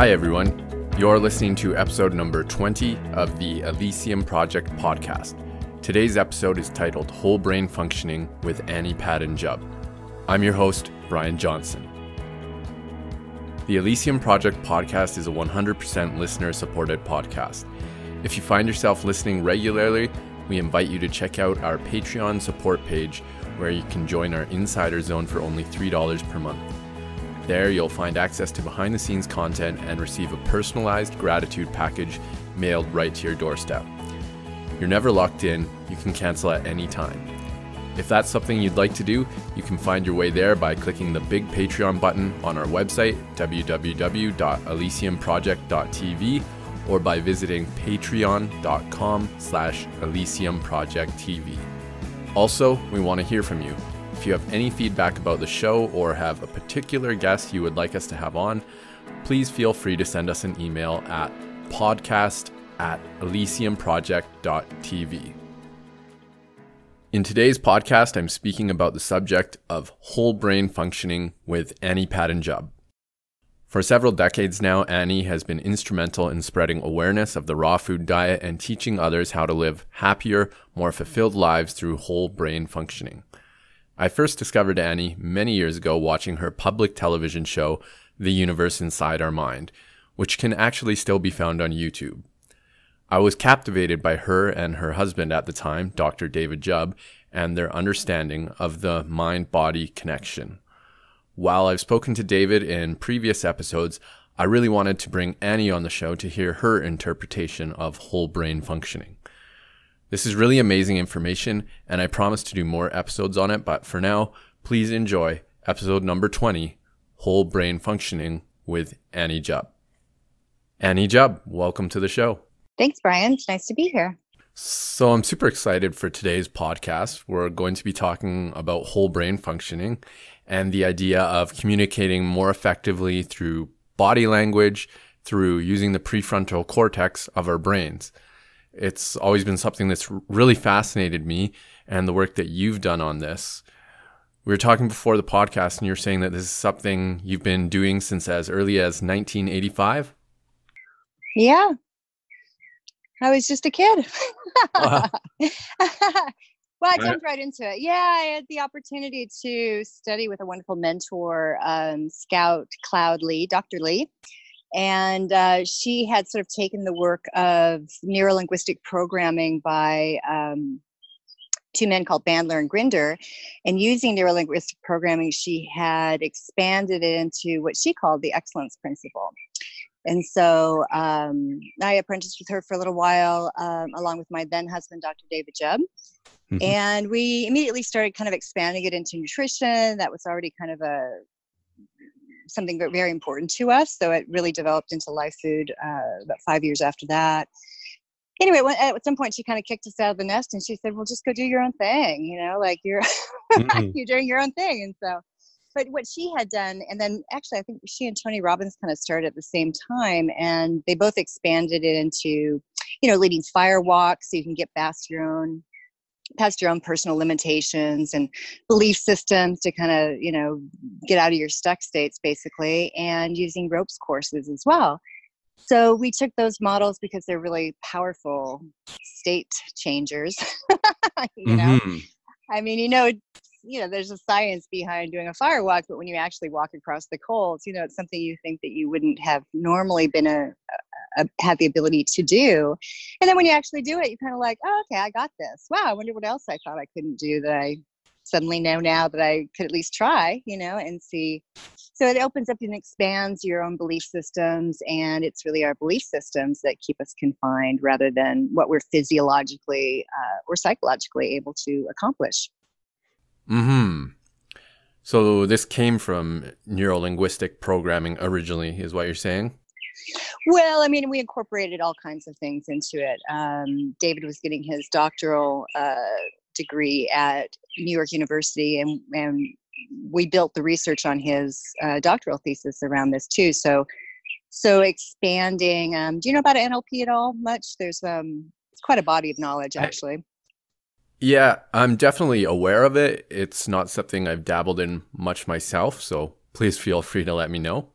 Hi, everyone. You're listening to episode number 20 of the Elysium Project podcast. Today's episode is titled Whole Brain Functioning with Annie Padden Jubb. I'm your host, Brian Johnson. The Elysium Project podcast is a 100% listener supported podcast. If you find yourself listening regularly, we invite you to check out our Patreon support page where you can join our Insider Zone for only $3 per month. There, you'll find access to behind the scenes content and receive a personalized gratitude package mailed right to your doorstep. You're never locked in, you can cancel at any time. If that's something you'd like to do, you can find your way there by clicking the big Patreon button on our website, www.elysiumproject.tv, or by visiting patreon.com slash elysiumprojecttv. Also, we want to hear from you. If you have any feedback about the show or have a particular guest you would like us to have on, please feel free to send us an email at podcast at elysiumproject.tv. In today's podcast, I'm speaking about the subject of whole brain functioning with Annie Jubb. For several decades now, Annie has been instrumental in spreading awareness of the raw food diet and teaching others how to live happier, more fulfilled lives through whole brain functioning. I first discovered Annie many years ago watching her public television show, The Universe Inside Our Mind, which can actually still be found on YouTube. I was captivated by her and her husband at the time, Dr. David Jubb, and their understanding of the mind body connection. While I've spoken to David in previous episodes, I really wanted to bring Annie on the show to hear her interpretation of whole brain functioning. This is really amazing information, and I promise to do more episodes on it. But for now, please enjoy episode number 20 Whole Brain Functioning with Annie Jubb. Annie Jubb, welcome to the show. Thanks, Brian. It's nice to be here. So, I'm super excited for today's podcast. We're going to be talking about whole brain functioning and the idea of communicating more effectively through body language, through using the prefrontal cortex of our brains it's always been something that's really fascinated me and the work that you've done on this. We were talking before the podcast, and you're saying that this is something you've been doing since as early as 1985. Yeah, I was just a kid. Uh-huh. well, I jumped right into it. Yeah, I had the opportunity to study with a wonderful mentor, um, Scout Cloud Lee, Dr. Lee and uh, she had sort of taken the work of neurolinguistic programming by um, two men called Bandler and Grinder. And using neurolinguistic programming, she had expanded it into what she called the excellence principle. And so um, I apprenticed with her for a little while, um, along with my then husband, Dr. David Jubb. Mm-hmm. And we immediately started kind of expanding it into nutrition. That was already kind of a something very important to us. So it really developed into life food uh, about five years after that. Anyway, at some point she kind of kicked us out of the nest and she said, "Well, just go do your own thing," you know, like you're mm-hmm. you're doing your own thing. And so, but what she had done, and then actually, I think she and Tony Robbins kind of started at the same time, and they both expanded it into, you know, leading fire walks so you can get past your own past your own personal limitations and belief systems to kind of you know get out of your stuck states basically and using ropes courses as well so we took those models because they're really powerful state changers you know mm-hmm. i mean you know you know there's a science behind doing a fire walk but when you actually walk across the coals you know it's something you think that you wouldn't have normally been a, uh, have the ability to do. And then when you actually do it, you're kind of like, oh, okay, I got this. Wow, I wonder what else I thought I couldn't do that I suddenly know now that I could at least try, you know, and see. So it opens up and expands your own belief systems, and it's really our belief systems that keep us confined rather than what we're physiologically uh, or psychologically able to accomplish. Hmm. So this came from neurolinguistic programming originally, is what you're saying? Well, I mean, we incorporated all kinds of things into it. Um, David was getting his doctoral uh, degree at New York University, and, and we built the research on his uh, doctoral thesis around this too. So, so expanding. Um, do you know about NLP at all? Much? There's um, it's quite a body of knowledge, actually. I, yeah, I'm definitely aware of it. It's not something I've dabbled in much myself, so please feel free to let me know.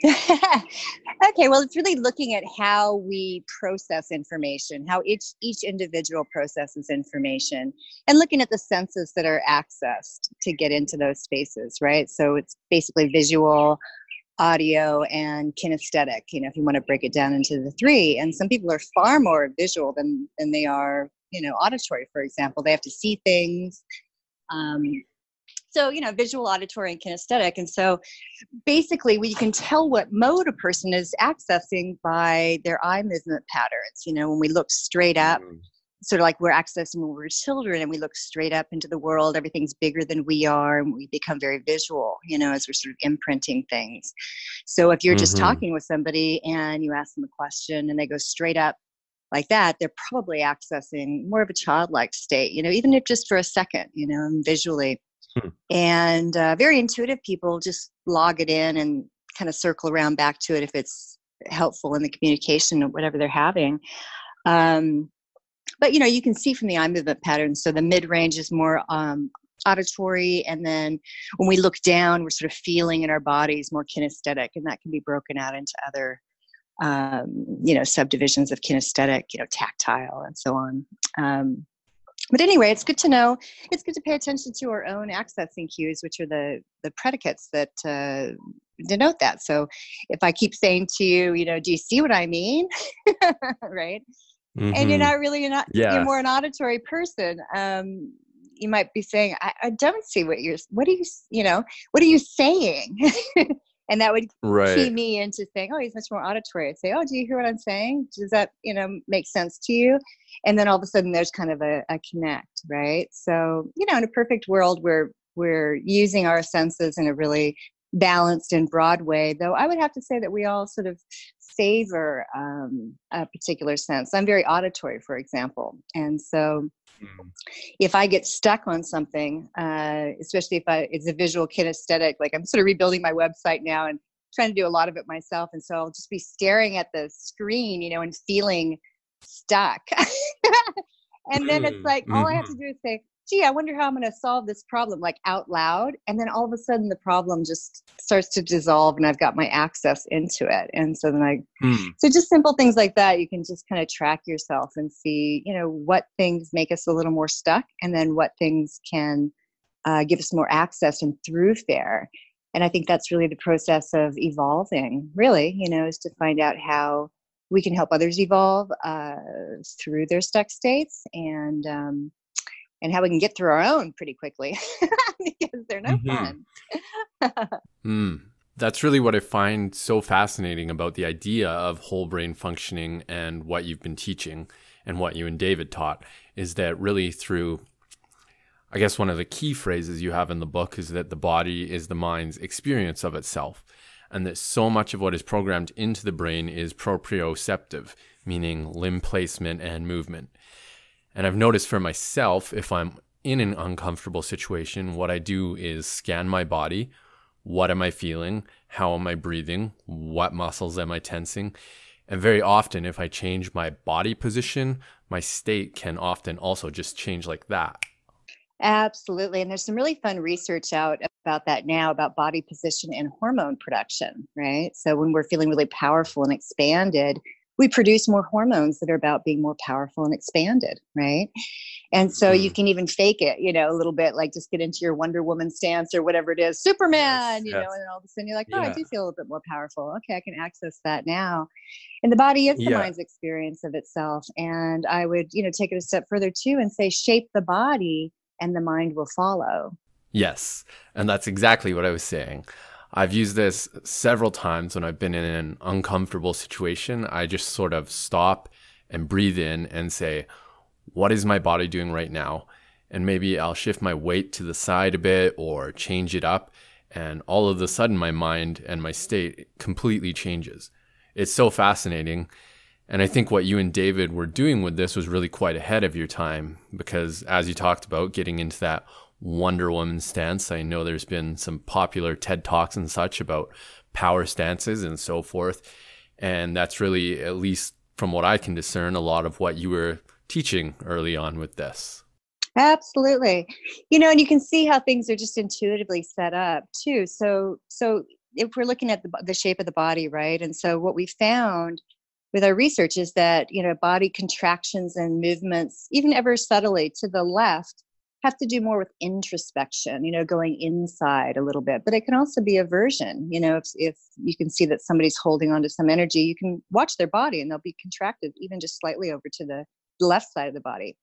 okay, well, it's really looking at how we process information, how each each individual processes information, and looking at the senses that are accessed to get into those spaces, right? So it's basically visual, audio, and kinesthetic. You know, if you want to break it down into the three, and some people are far more visual than than they are, you know, auditory. For example, they have to see things. Um, so you know visual auditory and kinesthetic and so basically we can tell what mode a person is accessing by their eye movement patterns you know when we look straight up mm. sort of like we're accessing when we're children and we look straight up into the world everything's bigger than we are and we become very visual you know as we're sort of imprinting things so if you're mm-hmm. just talking with somebody and you ask them a question and they go straight up like that, they're probably accessing more of a childlike state, you know, even if just for a second, you know, and visually. Hmm. And uh, very intuitive people just log it in and kind of circle around back to it if it's helpful in the communication or whatever they're having. Um, but you know, you can see from the eye movement patterns. So the mid range is more um, auditory, and then when we look down, we're sort of feeling in our bodies more kinesthetic, and that can be broken out into other um, you know subdivisions of kinesthetic, you know, tactile, and so on. Um, but anyway, it's good to know. It's good to pay attention to our own accessing cues, which are the the predicates that uh, denote that. So, if I keep saying to you, you know, do you see what I mean? right? Mm-hmm. And you're mm-hmm. not really not yeah. you're more an auditory person. Um, you might be saying, I, I don't see what you're. What are you? You know, what are you saying? and that would right. key me into saying, "Oh, he's much more auditory." I'd say, "Oh, do you hear what I'm saying? Does that you know make sense to you?" And then all of a sudden, there's kind of a, a connect, right? So you know, in a perfect world, we're we're using our senses in a really balanced and broad way. Though I would have to say that we all sort of favor um, a particular sense. I'm very auditory, for example, and so Mm. If I get stuck on something, uh, especially if I, it's a visual kinesthetic, like I'm sort of rebuilding my website now and trying to do a lot of it myself. And so I'll just be staring at the screen, you know, and feeling stuck. and then it's like, all I have to mm-hmm. do is say, gee, I wonder how I'm going to solve this problem, like out loud. And then all of a sudden the problem just starts to dissolve and I've got my access into it. And so then I, hmm. so just simple things like that, you can just kind of track yourself and see, you know, what things make us a little more stuck and then what things can uh, give us more access and through there. And I think that's really the process of evolving, really, you know, is to find out how we can help others evolve uh, through their stuck states and, um, and how we can get through our own pretty quickly because they're no mm-hmm. fun. mm. That's really what I find so fascinating about the idea of whole brain functioning and what you've been teaching and what you and David taught is that really through I guess one of the key phrases you have in the book is that the body is the mind's experience of itself, and that so much of what is programmed into the brain is proprioceptive, meaning limb placement and movement. And I've noticed for myself, if I'm in an uncomfortable situation, what I do is scan my body. What am I feeling? How am I breathing? What muscles am I tensing? And very often, if I change my body position, my state can often also just change like that. Absolutely. And there's some really fun research out about that now about body position and hormone production, right? So when we're feeling really powerful and expanded, we produce more hormones that are about being more powerful and expanded, right? And so you mm-hmm. can even fake it, you know, a little bit, like just get into your Wonder Woman stance or whatever it is, Superman, yes, you yes. know, and then all of a sudden you're like, oh, yeah. I do feel a little bit more powerful. Okay, I can access that now. And the body is the yeah. mind's experience of itself. And I would, you know, take it a step further too and say, shape the body and the mind will follow. Yes. And that's exactly what I was saying. I've used this several times when I've been in an uncomfortable situation. I just sort of stop and breathe in and say, What is my body doing right now? And maybe I'll shift my weight to the side a bit or change it up. And all of a sudden, my mind and my state completely changes. It's so fascinating. And I think what you and David were doing with this was really quite ahead of your time because, as you talked about, getting into that Wonder Woman stance. I know there's been some popular TED Talks and such about power stances and so forth. And that's really, at least from what I can discern, a lot of what you were teaching early on with this. Absolutely. You know, and you can see how things are just intuitively set up too. So, so if we're looking at the, the shape of the body, right? And so what we found with our research is that you know body contractions and movements, even ever subtly to the left, have to do more with introspection. You know, going inside a little bit. But it can also be aversion. You know, if if you can see that somebody's holding on to some energy, you can watch their body and they'll be contracted even just slightly over to the left side of the body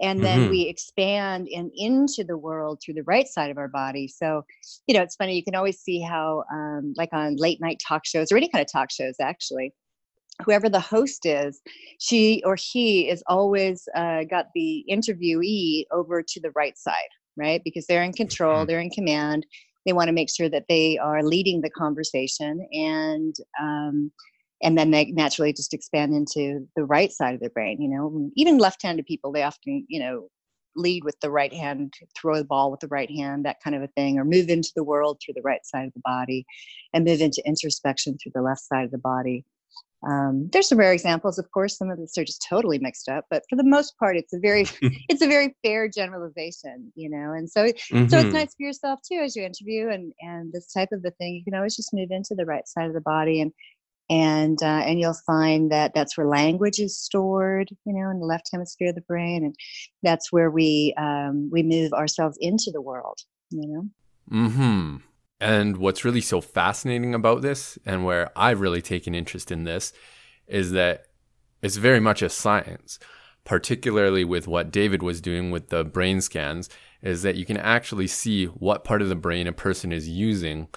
and then mm-hmm. we expand and into the world through the right side of our body so you know it's funny you can always see how um, like on late night talk shows or any kind of talk shows actually whoever the host is she or he is always uh, got the interviewee over to the right side right? Because they're in control mm-hmm. they're in command. They want to make sure that they are leading the conversation and um, and then they naturally just expand into the right side of their brain you know? Even left-handed people they often you know lead with the right hand throw the ball with the right hand that kind of a thing or move into the world through the right side of the body and move into introspection through the left side of the body um, there's some rare examples of course some of this are just totally mixed up but for the most part it's a very it's a very fair generalization you know and so mm-hmm. so it's mm-hmm. nice for yourself too as you interview and and this type of a thing you can always just move into the right side of the body and and uh, and you'll find that that's where language is stored you know in the left hemisphere of the brain and that's where we um, we move ourselves into the world you know hmm and what's really so fascinating about this and where i've really taken interest in this is that it's very much a science particularly with what david was doing with the brain scans is that you can actually see what part of the brain a person is using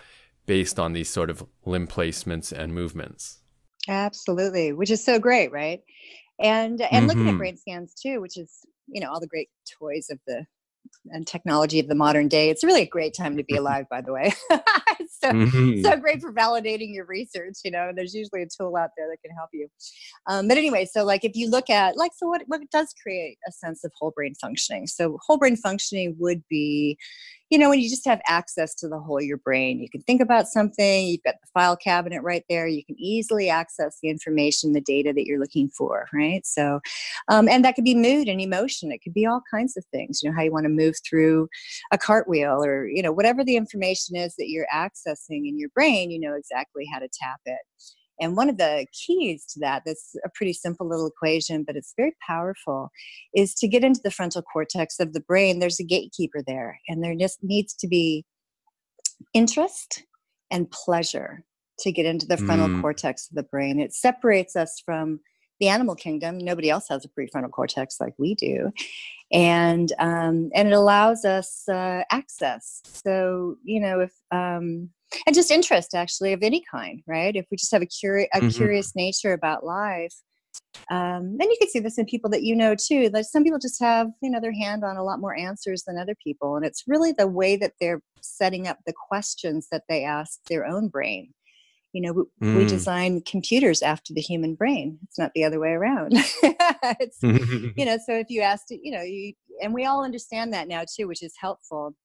based on these sort of limb placements and movements. Absolutely, which is so great, right? And and mm-hmm. looking at mm-hmm. brain scans too, which is you know all the great toys of the and technology of the modern day. It's really a great time to be alive, by the way. so, mm-hmm. so great for validating your research. You know, and there's usually a tool out there that can help you. Um, but anyway, so like if you look at like, so what what does create a sense of whole brain functioning? So whole brain functioning would be, you know, when you just have access to the whole of your brain, you can think about something, you've got the file cabinet right there, you can easily access the information, the data that you're looking for, right? So, um, and that could be mood and emotion, it could be all kinds of things, you know, how you want to move through a cartwheel or, you know, whatever the information is that you're accessing in your brain, you know exactly how to tap it. And one of the keys to that, that's a pretty simple little equation, but it's very powerful, is to get into the frontal cortex of the brain. There's a gatekeeper there, and there just needs to be interest and pleasure to get into the frontal mm. cortex of the brain. It separates us from the animal kingdom. Nobody else has a prefrontal cortex like we do, and um, and it allows us uh, access. So you know if um, and just interest actually of any kind right? If we just have a, curi- a mm-hmm. curious nature about life um, then you can see this in people that you know too like some people just have you know their hand on a lot more answers than other people and it's really the way that they're setting up the questions that they ask their own brain. You know we, mm. we design computers after the human brain. It's not the other way around. It's you know so if you asked it you know you and we all understand that now too which is helpful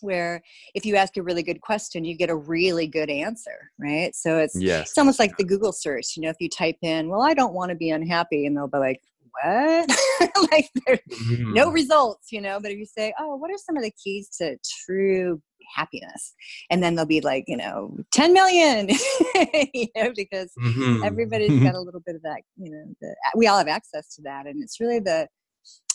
where if you ask a really good question you get a really good answer right so it's yes. it's almost like the google search you know if you type in well i don't want to be unhappy and they'll be like what like there's mm-hmm. no results you know but if you say oh what are some of the keys to true happiness and then they'll be like you know 10 million you know because mm-hmm. everybody's got a little bit of that you know the, we all have access to that and it's really the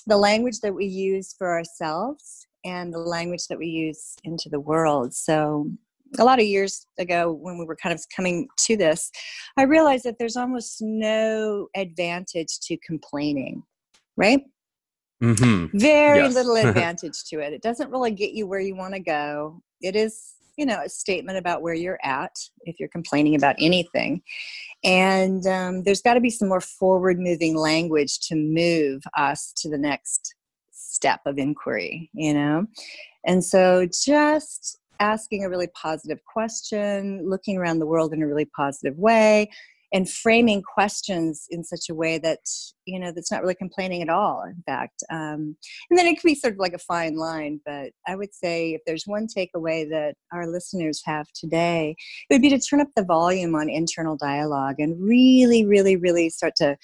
the language that we use for ourselves and the language that we use into the world. So, a lot of years ago, when we were kind of coming to this, I realized that there's almost no advantage to complaining, right? Mm-hmm. Very yes. little advantage to it. It doesn't really get you where you want to go. It is, you know, a statement about where you're at if you're complaining about anything. And um, there's got to be some more forward moving language to move us to the next step of inquiry, you know? And so just asking a really positive question, looking around the world in a really positive way, and framing questions in such a way that you know that's not really complaining at all in fact um, and then it can be sort of like a fine line but i would say if there's one takeaway that our listeners have today it would be to turn up the volume on internal dialogue and really really really start to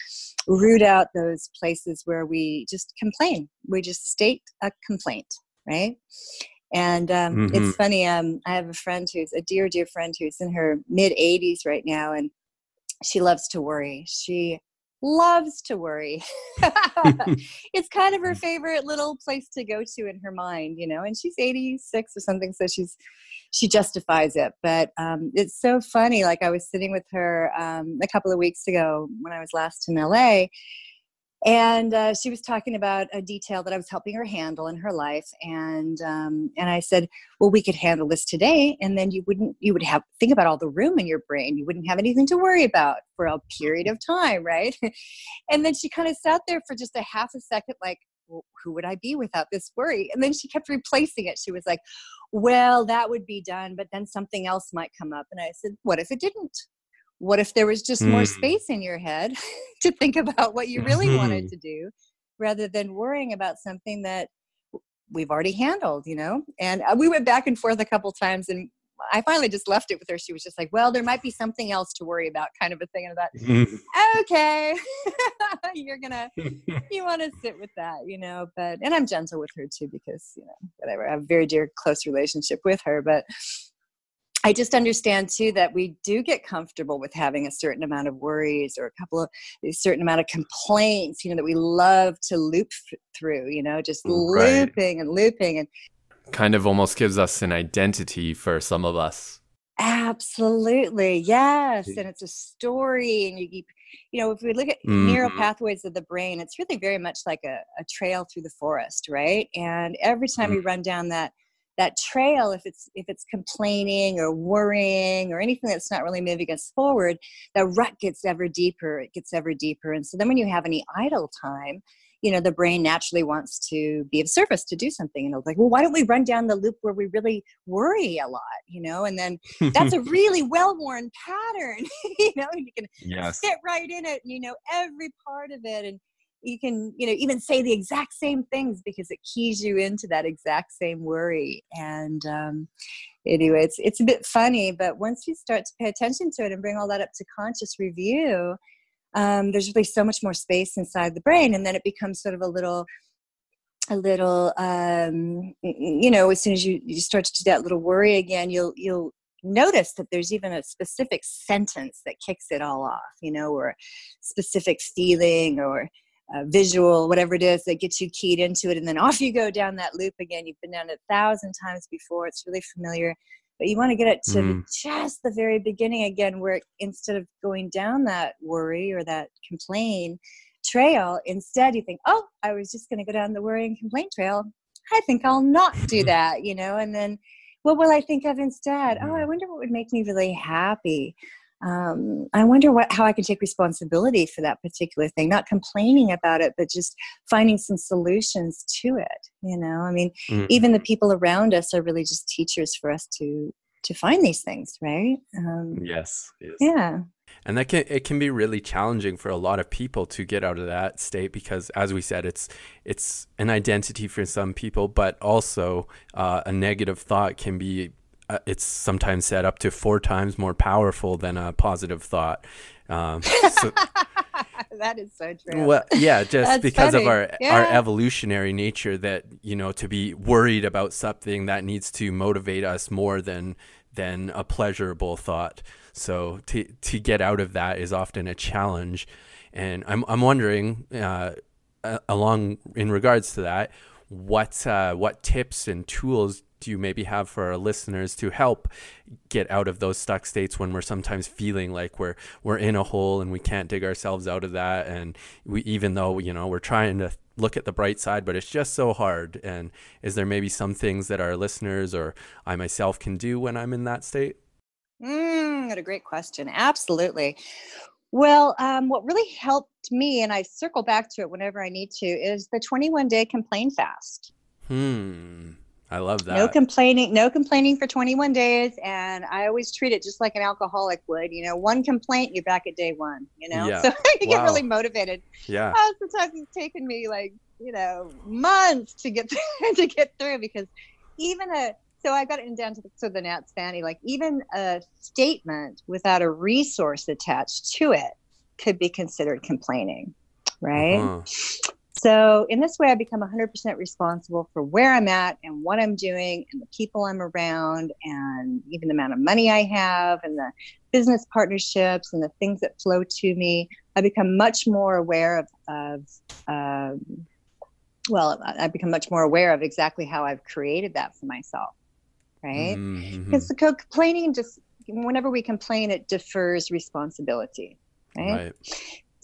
root out those places where we just complain we just state a complaint right And um, mm-hmm. it's funny. Um, I have a friend who's a dear, dear friend who's in her mid 80s right now, and she loves to worry. She loves to worry. it's kind of her favorite little place to go to in her mind, you know. And she's 86 or something, so she's she justifies it. But um, it's so funny. Like I was sitting with her um, a couple of weeks ago when I was last in LA, and uh, she was talking about a detail that I was helping her handle in her life, and um, and I said, well, we could handle this today, and then you wouldn't you would have think about all the room in your brain, you wouldn't have anything to worry about for a period of time, right? and then she kind of sat there for just a half a second, like. Well, who would I be without this worry? And then she kept replacing it. She was like, Well, that would be done, but then something else might come up. And I said, What if it didn't? What if there was just mm. more hmm. space in your head to think about what you really wanted hmm. to do rather than worrying about something that we've already handled you know and uh, we went back and forth a couple times and i finally just left it with her she was just like well there might be something else to worry about kind of a thing and i thought okay you're gonna you want to sit with that you know but and i'm gentle with her too because you know whatever i have a very dear close relationship with her but I just understand too that we do get comfortable with having a certain amount of worries or a couple of a certain amount of complaints, you know, that we love to loop through, you know, just right. looping and looping and kind of almost gives us an identity for some of us. Absolutely. Yes. And it's a story and you keep you know, if we look at mm-hmm. neural pathways of the brain, it's really very much like a, a trail through the forest, right? And every time mm-hmm. we run down that that trail if it's if it's complaining or worrying or anything that's not really moving us forward that rut gets ever deeper it gets ever deeper. And so then when you have any idle time you know the brain naturally wants to be of service to do something. And it's like well why don't we run down the loop where we really worry a lot? You know and then that's a really well-worn pattern you know you can yes. sit right in it and you know every part of it and you can you know even say the exact same things because it keys you into that exact same worry. And um, anyway it's it's a bit funny but once you start to pay attention to it and bring all that up to conscious review um, there's really so much more space inside the brain. And then it becomes sort of a little a little um, you know as soon as you, you start to do that little worry again you'll you'll notice that there's even a specific sentence that kicks it all off you know or specific feeling or uh, visual, whatever it is that gets you keyed into it. And then off you go down that loop again. You've been down it a thousand times before. It's really familiar. But you want to get it to mm. just the very beginning again, where instead of going down that worry or that complain trail, instead you think, oh, I was just going to go down the worry and complaint trail. I think I'll not do that, you know, and then what will I think of instead? Oh, I mm. wonder what would make me really happy um, I wonder what how I can take responsibility for that particular thing, not complaining about it, but just finding some solutions to it. You know, I mean, mm-hmm. even the people around us are really just teachers for us to to find these things, right? Um, yes, yes. Yeah. And that can it can be really challenging for a lot of people to get out of that state because, as we said, it's it's an identity for some people, but also uh, a negative thought can be uh, it's sometimes said up to four times more powerful than a positive thought. Um, so, that is so true. Well, yeah, just because funny. of our yeah. our evolutionary nature that you know to be worried about something that needs to motivate us more than than a pleasurable thought. So to to get out of that is often a challenge, and I'm I'm wondering, uh, along in regards to that, what uh, what tips and tools do you maybe have for our listeners to help get out of those stuck states when we're sometimes feeling like we're we're in a hole and we can't dig ourselves out of that. And we even though you know we're trying to look at the bright side but it's just so hard. And is there maybe some things that our listeners or I myself can do when I'm in that state? Mm, what a great question. Absolutely. Well, um, what really helped me, and I circle back to it whenever I need to, is the 21 day complain fast. Hmm. I love that. No complaining, no complaining for 21 days. And I always treat it just like an alcoholic would. You know, one complaint, you're back at day one, you know? Yeah. So you wow. get really motivated. Yeah. Uh, sometimes it's taken me like, you know, months to get to get through because even a so I got it down to the, so the Nats Fanny, like even a statement without a resource attached to it could be considered complaining, right? Uh-huh. So, in this way, I become 100% responsible for where I'm at and what I'm doing and the people I'm around and even the amount of money I have and the business partnerships and the things that flow to me. I become much more aware of, of um, well, I become much more aware of exactly how I've created that for myself, right? Mm-hmm. Because the complaining just, whenever we complain, it defers responsibility, right? right.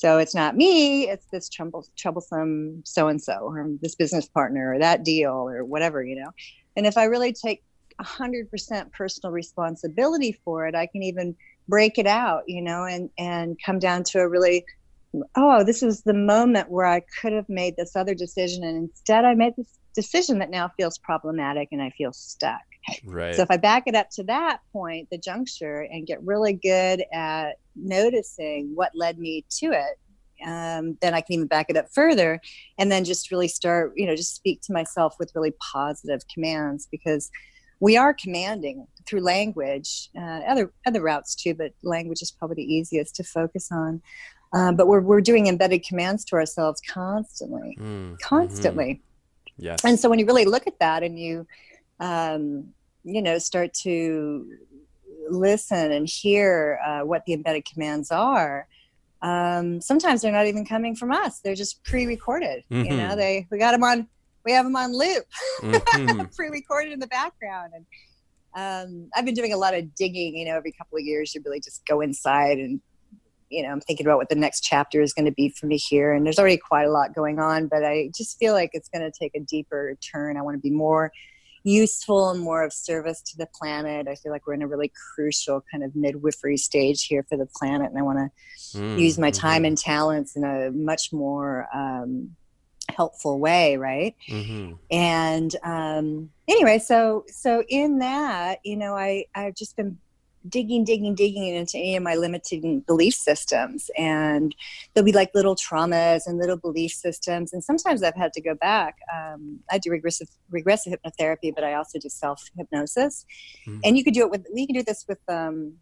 So it's not me, it's this trouble, troublesome so and so, or this business partner, or that deal, or whatever, you know. And if I really take 100% personal responsibility for it, I can even break it out, you know, and and come down to a really, oh, this is the moment where I could have made this other decision, and instead I made this decision that now feels problematic, and I feel stuck. Right. So if I back it up to that point, the juncture, and get really good at noticing what led me to it, um, then I can even back it up further, and then just really start, you know, just speak to myself with really positive commands because we are commanding through language, uh, other other routes too, but language is probably the easiest to focus on. Um, but we're we're doing embedded commands to ourselves constantly, Mm, constantly. mhm. Yes. And so when you really look at that and you, um, you know, start to listen and hear uh, what the embedded commands are, um, sometimes they're not even coming from us. They're just pre-recorded. You know, Mhm. they we got them on, we have them on loop, Mhm. pre-recorded in the background. And um, I've been doing a lot of digging. You know, every couple of years, you really just go inside and you know, I'm thinking about what the next chapter is going to be for me here. And there's already quite a lot going on, but I just feel like it's going to take a deeper turn. I want to be more useful and more of service to the planet. I feel like we're in a really crucial kind of midwifery stage here for the planet. And I want to Mm, use my time mhm. and talents in a much more um, helpful way, right? Mhm. and um anyway so so in that you know i i've just been digging digging digging into any of my limiting belief systems. And there'll be like little traumas and little belief systems. And sometimes i've had to go back. Um, i do regressive regressive hypnotherapy but i also do self hypnosis Mhm. and you could do it with you can do this with um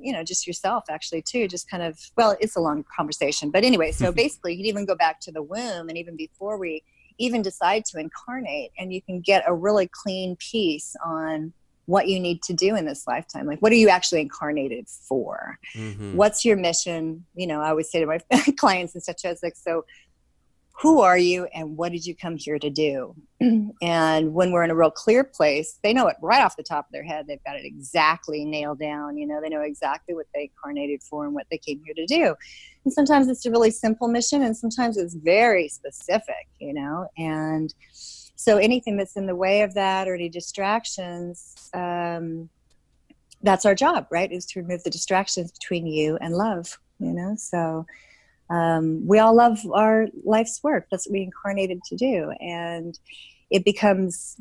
you know just yourself actually too just kind of well it's a long conversation. But anyway so basically you can even go back to the womb and even before we even decide to incarnate and you can get a really clean piece on what you need to do in this lifetime like what are you actually incarnated for? Mhm. what's your mission? You know i always say to my clients and such as like so who are you and what did you come here to do? And when we're in a real clear place they know it right off the top of their head. They've got it exactly nailed down you know they know exactly what they incarnated for and what they came here to do. And sometimes it's a really simple mission and sometimes it's very specific you know and so anything that's in the way of that or any distractions um, that's our job right is to remove the distractions between you and love you know? So um, we all love our life's work. That's what we incarnated to do. And it becomes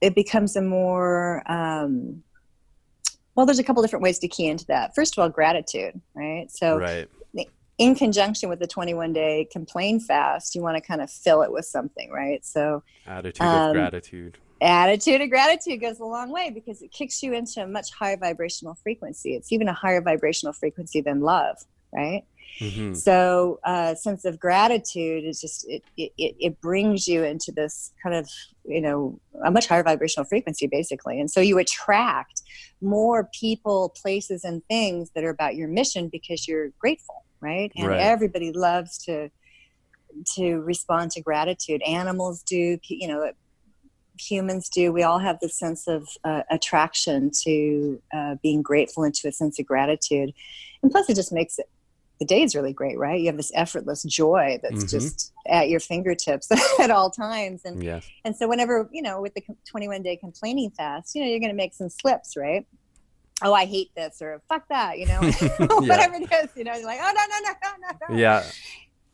it becomes a more um, well there's a couple different ways to key into that. First of all gratitude right? So right. In conjunction with the 21 day complain fast you want to kind of fill it with something right? So Attitude um, of gratitude. attitude of gratitude goes a long way because it kicks you into a much higher vibrational frequency. It's even a higher vibrational frequency than love right? Mhm. so uh, sense of gratitude is just it it it brings you into this kind of you know a much higher vibrational frequency basically. And so you attract more people places and things that are about your mission because you're grateful right? And Right. everybody loves to to respond to gratitude. Animals do you know humans do. We all have this sense of uh, attraction to uh, being grateful and to a sense of gratitude. And plus it just makes it the day is really great right? You have this effortless joy that's Mhm. just at your fingertips at all times. And Yes. and so whenever you know with the 21 day complaining fast you know you're going to make some slips right oh i hate this or fuck that you know whatever it is you know you're like oh no no no no no no Yeah.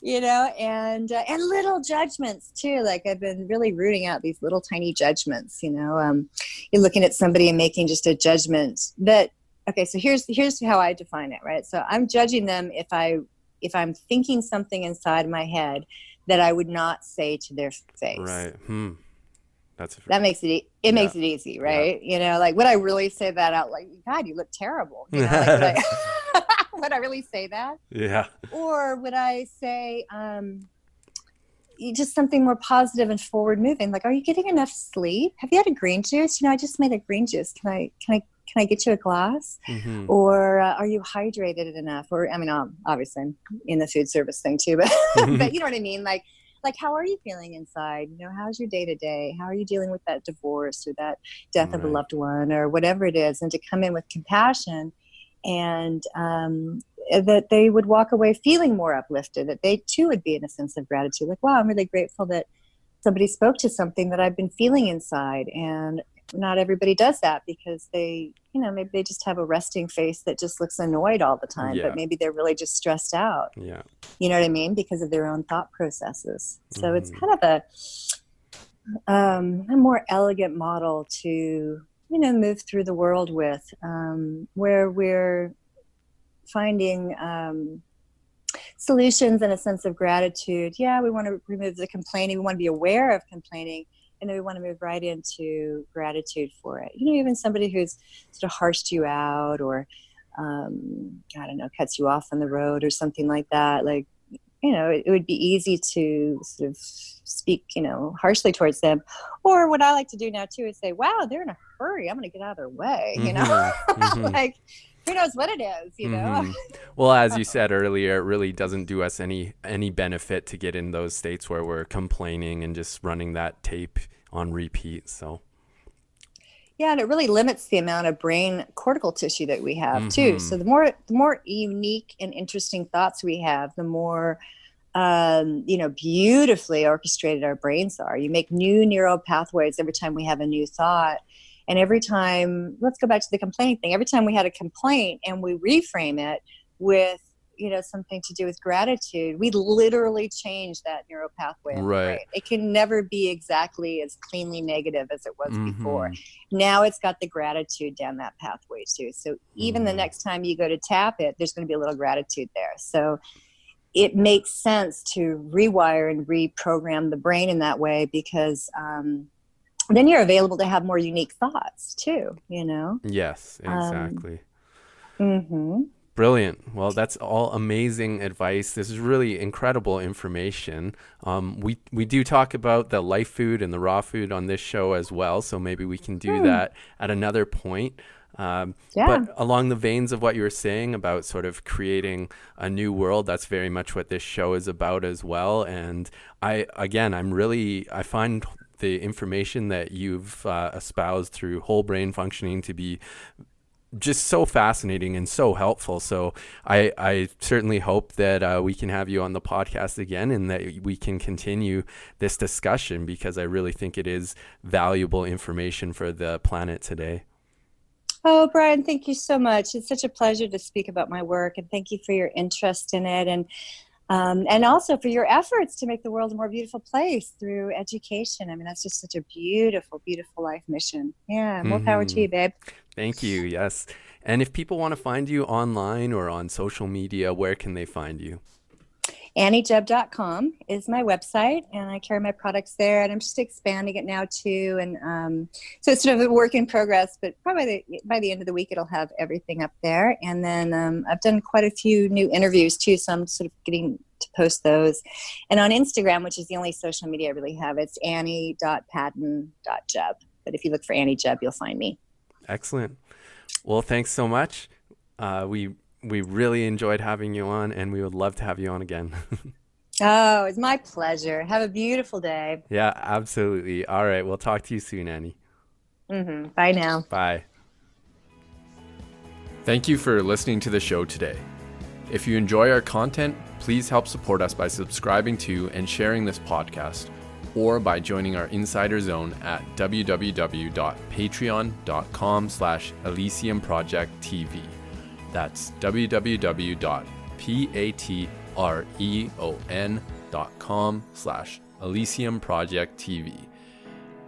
you know and uh, and little judgments too like i've been really rooting out these little tiny judgments you know um you're looking at somebody and making just a judgment that okay so here's here's how i define it right so i'm judging them if i if i'm thinking something inside my head that i would not say to their face Right. Hmm. That's that makes it it Yeah. makes it easy right you know like would i really say that out like god you look terrible you know, like, would, I, would i really say that yeah. or would I say, um, just something more positive and forward moving. Like, are you getting enough sleep? Have you had a green juice? You know, I just made a green juice. Can I, can I, can I get you a glass? Mm-hmm. Or uh, are you hydrated enough? Or, I mean, um, obviously I'm in the food service thing too, but, but you know what I mean? Like, like how are you feeling inside? You know how's your day to day how are you dealing with that divorce or that death right. of a loved one or whatever it is? And to come in with compassion and um, that they would walk away feeling more uplifted that they too would be in a sense of gratitude like wow i'm really grateful that somebody spoke to something that i've been feeling inside. And not everybody does that because they you know maybe they just have a resting face that just looks annoyed all the time yeah. but maybe they're really just stressed out. Yeah. You know what i mean? Because of their own thought processes. So mm-hmm. it's kind of a um, a more elegant model to you know move through the world with um, where we're finding um, solutions and a sense of gratitude. Yeah we want to remove the complaining. We want to be aware of complaining and then we want to move right into gratitude for it. You know, even somebody who's sort of harshed you out or, um, I don't know, cuts you off on the road or something like that. Like, you know, it, it, would be easy to sort of speak, you know, harshly towards them. Or what I like to do now too is say, wow, they're in a hurry. I'm going to get out of their way, you know, mm-hmm. mm-hmm. like, who knows what it is, you know? Mm-hmm. Well, as you said earlier, it really doesn't do us any any benefit to get in those states where we're complaining and just running that tape on repeat. So yeah, and it really limits the amount of brain cortical tissue that we have mm-hmm. too. So the more the more unique and interesting thoughts we have, the more um, you know beautifully orchestrated our brains are. You make new neural pathways every time we have a new thought. And every time, let's go back to the complaining thing. Every time we had a complaint and we reframe it with you know something to do with gratitude we literally change that neural pathway right. it can never be exactly as cleanly negative as it was mm-hmm. before now it's got the gratitude down that pathway too so even mm. the next time you go to tap it there's going to be a little gratitude there so it makes sense to rewire and reprogram the brain in that way because um, then you're available to have more unique thoughts too you know yes um, exactly um, mm-hmm. Brilliant. Well, that's all amazing advice. This is really incredible information. Um, we we do talk about the life food and the raw food on this show as well, so maybe we can do mm. that at another point. Um, yeah. But along the veins of what you were saying about sort of creating a new world, that's very much what this show is about as well. And I, again, I'm really, I find the information that you've uh, espoused through whole brain functioning to be just so fascinating and so helpful. So I, I certainly hope that uh, we can have you on the podcast again and that we can continue this discussion because I really think it is valuable information for the planet today. Oh, Brian, thank you so much. It's such a pleasure to speak about my work and thank you for your interest in it. And um, and also for your efforts to make the world a more beautiful place through education. I mean, that's just such a beautiful, beautiful life mission. Yeah, more mm-hmm. power to you, babe. Thank you. Yes. And if people want to find you online or on social media, where can they find you? AnnieJubb.com is my website, and I carry my products there. And I'm just expanding it now too. And um, so it's sort of a work in progress, but probably the, by the end of the week, it'll have everything up there. And then um, I've done quite a few new interviews too, so I'm sort of getting to post those. And on Instagram, which is the only social media I really have, it's annie.padden.jubb. But if you look for Annie Jubb, you'll find me. Excellent. Well, thanks so much. Uh, we we really enjoyed having you on, and we would love to have you on again. oh, it's my pleasure. Have a beautiful day. Yeah, absolutely. All right, we'll talk to you soon, Annie. Mm-hmm. Bye now. Bye. Thank you for listening to the show today. If you enjoy our content, please help support us by subscribing to and sharing this podcast or by joining our insider zone at www.patreon.com slash Elysium Project TV. That's www.patreon.com slash Elysium Project TV.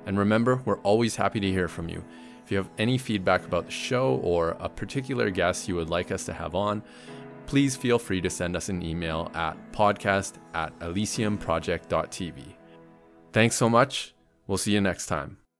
And remember, we're always happy to hear from you. If you have any feedback about the show or a particular guest you would like us to have on, please feel free to send us an email at podcast at elysiumproject.tv. Thanks so much. We'll see you next time.